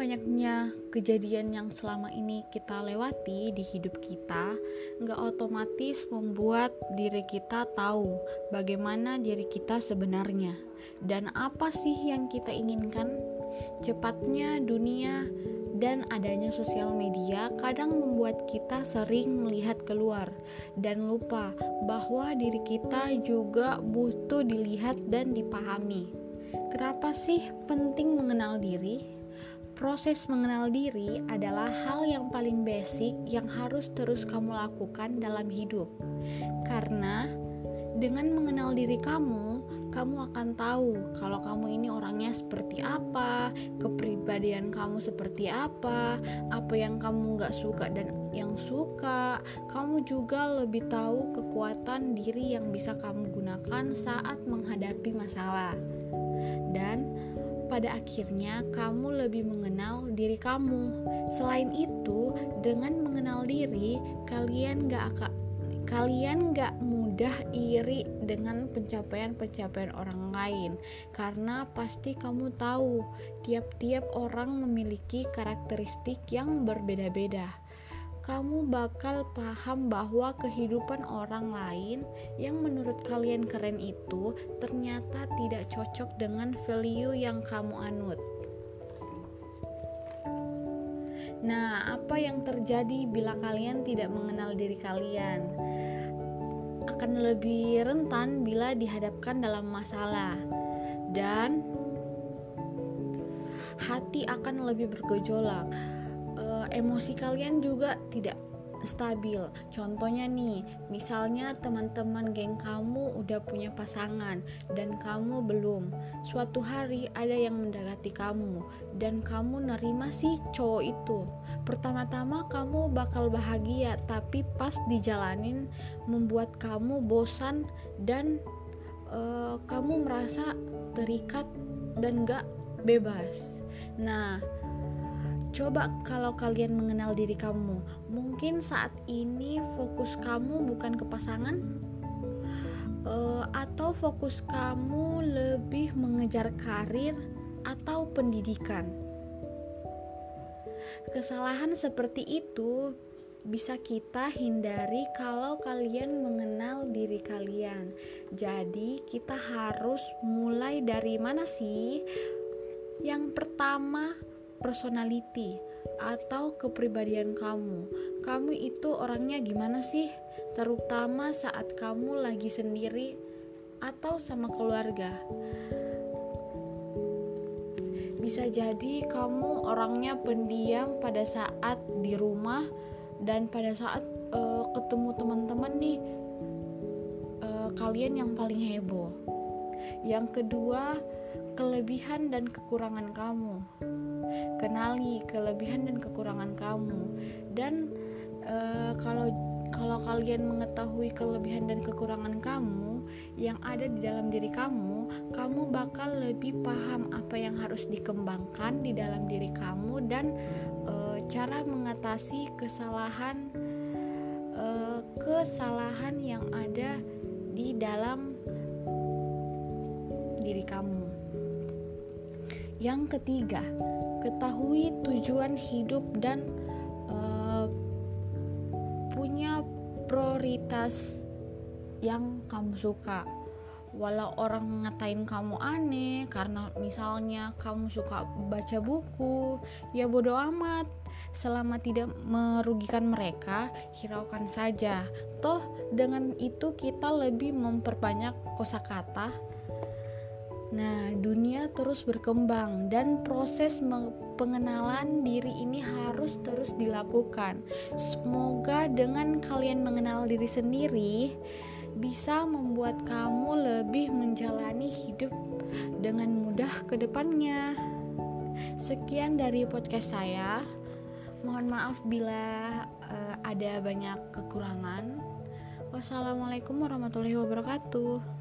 banyaknya kejadian yang selama ini kita lewati di hidup kita, nggak otomatis membuat diri kita tahu bagaimana diri kita sebenarnya dan apa sih yang kita inginkan. Cepatnya dunia dan adanya sosial media kadang membuat kita sering melihat keluar dan lupa bahwa diri kita juga butuh dilihat dan dipahami. Kenapa sih penting mengenal diri? Proses mengenal diri adalah hal yang paling basic yang harus terus kamu lakukan dalam hidup, karena dengan mengenal diri kamu, kamu akan tahu kalau kamu ini orangnya seperti apa, kepribadian kamu seperti apa, apa yang kamu nggak suka dan yang suka. Kamu juga lebih tahu kekuatan diri yang bisa kamu gunakan saat menghadapi masalah. Dan pada akhirnya kamu lebih mengenal diri kamu. Selain itu, dengan mengenal diri, kalian gak akan kalian gak mudah iri dengan pencapaian-pencapaian orang lain karena pasti kamu tahu tiap-tiap orang memiliki karakteristik yang berbeda-beda kamu bakal paham bahwa kehidupan orang lain yang menurut kalian keren itu ternyata tidak cocok dengan value yang kamu anut. Nah, apa yang terjadi bila kalian tidak mengenal diri kalian? Akan lebih rentan bila dihadapkan dalam masalah, dan hati akan lebih bergejolak. Emosi kalian juga tidak stabil. Contohnya nih, misalnya teman-teman geng kamu udah punya pasangan dan kamu belum. Suatu hari ada yang mendekati kamu dan kamu nerima sih cowok itu. Pertama-tama kamu bakal bahagia, tapi pas dijalanin membuat kamu bosan dan uh, kamu merasa terikat dan gak bebas. Nah, Coba kalau kalian mengenal diri kamu, mungkin saat ini fokus kamu bukan ke pasangan, uh, atau fokus kamu lebih mengejar karir atau pendidikan. Kesalahan seperti itu bisa kita hindari kalau kalian mengenal diri kalian. Jadi, kita harus mulai dari mana sih? Yang pertama, personality atau kepribadian kamu. Kamu itu orangnya gimana sih? Terutama saat kamu lagi sendiri atau sama keluarga. Bisa jadi kamu orangnya pendiam pada saat di rumah dan pada saat uh, ketemu teman-teman nih uh, kalian yang paling heboh. Yang kedua, kelebihan dan kekurangan kamu kenali kelebihan dan kekurangan kamu dan uh, kalau kalau kalian mengetahui kelebihan dan kekurangan kamu yang ada di dalam diri kamu, kamu bakal lebih paham apa yang harus dikembangkan di dalam diri kamu dan e, cara mengatasi kesalahan e, kesalahan yang ada di dalam diri kamu. Yang ketiga, ketahui tujuan hidup dan uh, punya prioritas yang kamu suka. Walau orang ngatain kamu aneh karena misalnya kamu suka baca buku ya bodoh amat. Selama tidak merugikan mereka hiraukan saja. Toh dengan itu kita lebih memperbanyak kosakata Nah, dunia terus berkembang dan proses pengenalan diri ini harus terus dilakukan. Semoga dengan kalian mengenal diri sendiri bisa membuat kamu lebih menjalani hidup dengan mudah ke depannya. Sekian dari podcast saya. Mohon maaf bila uh, ada banyak kekurangan. Wassalamualaikum warahmatullahi wabarakatuh.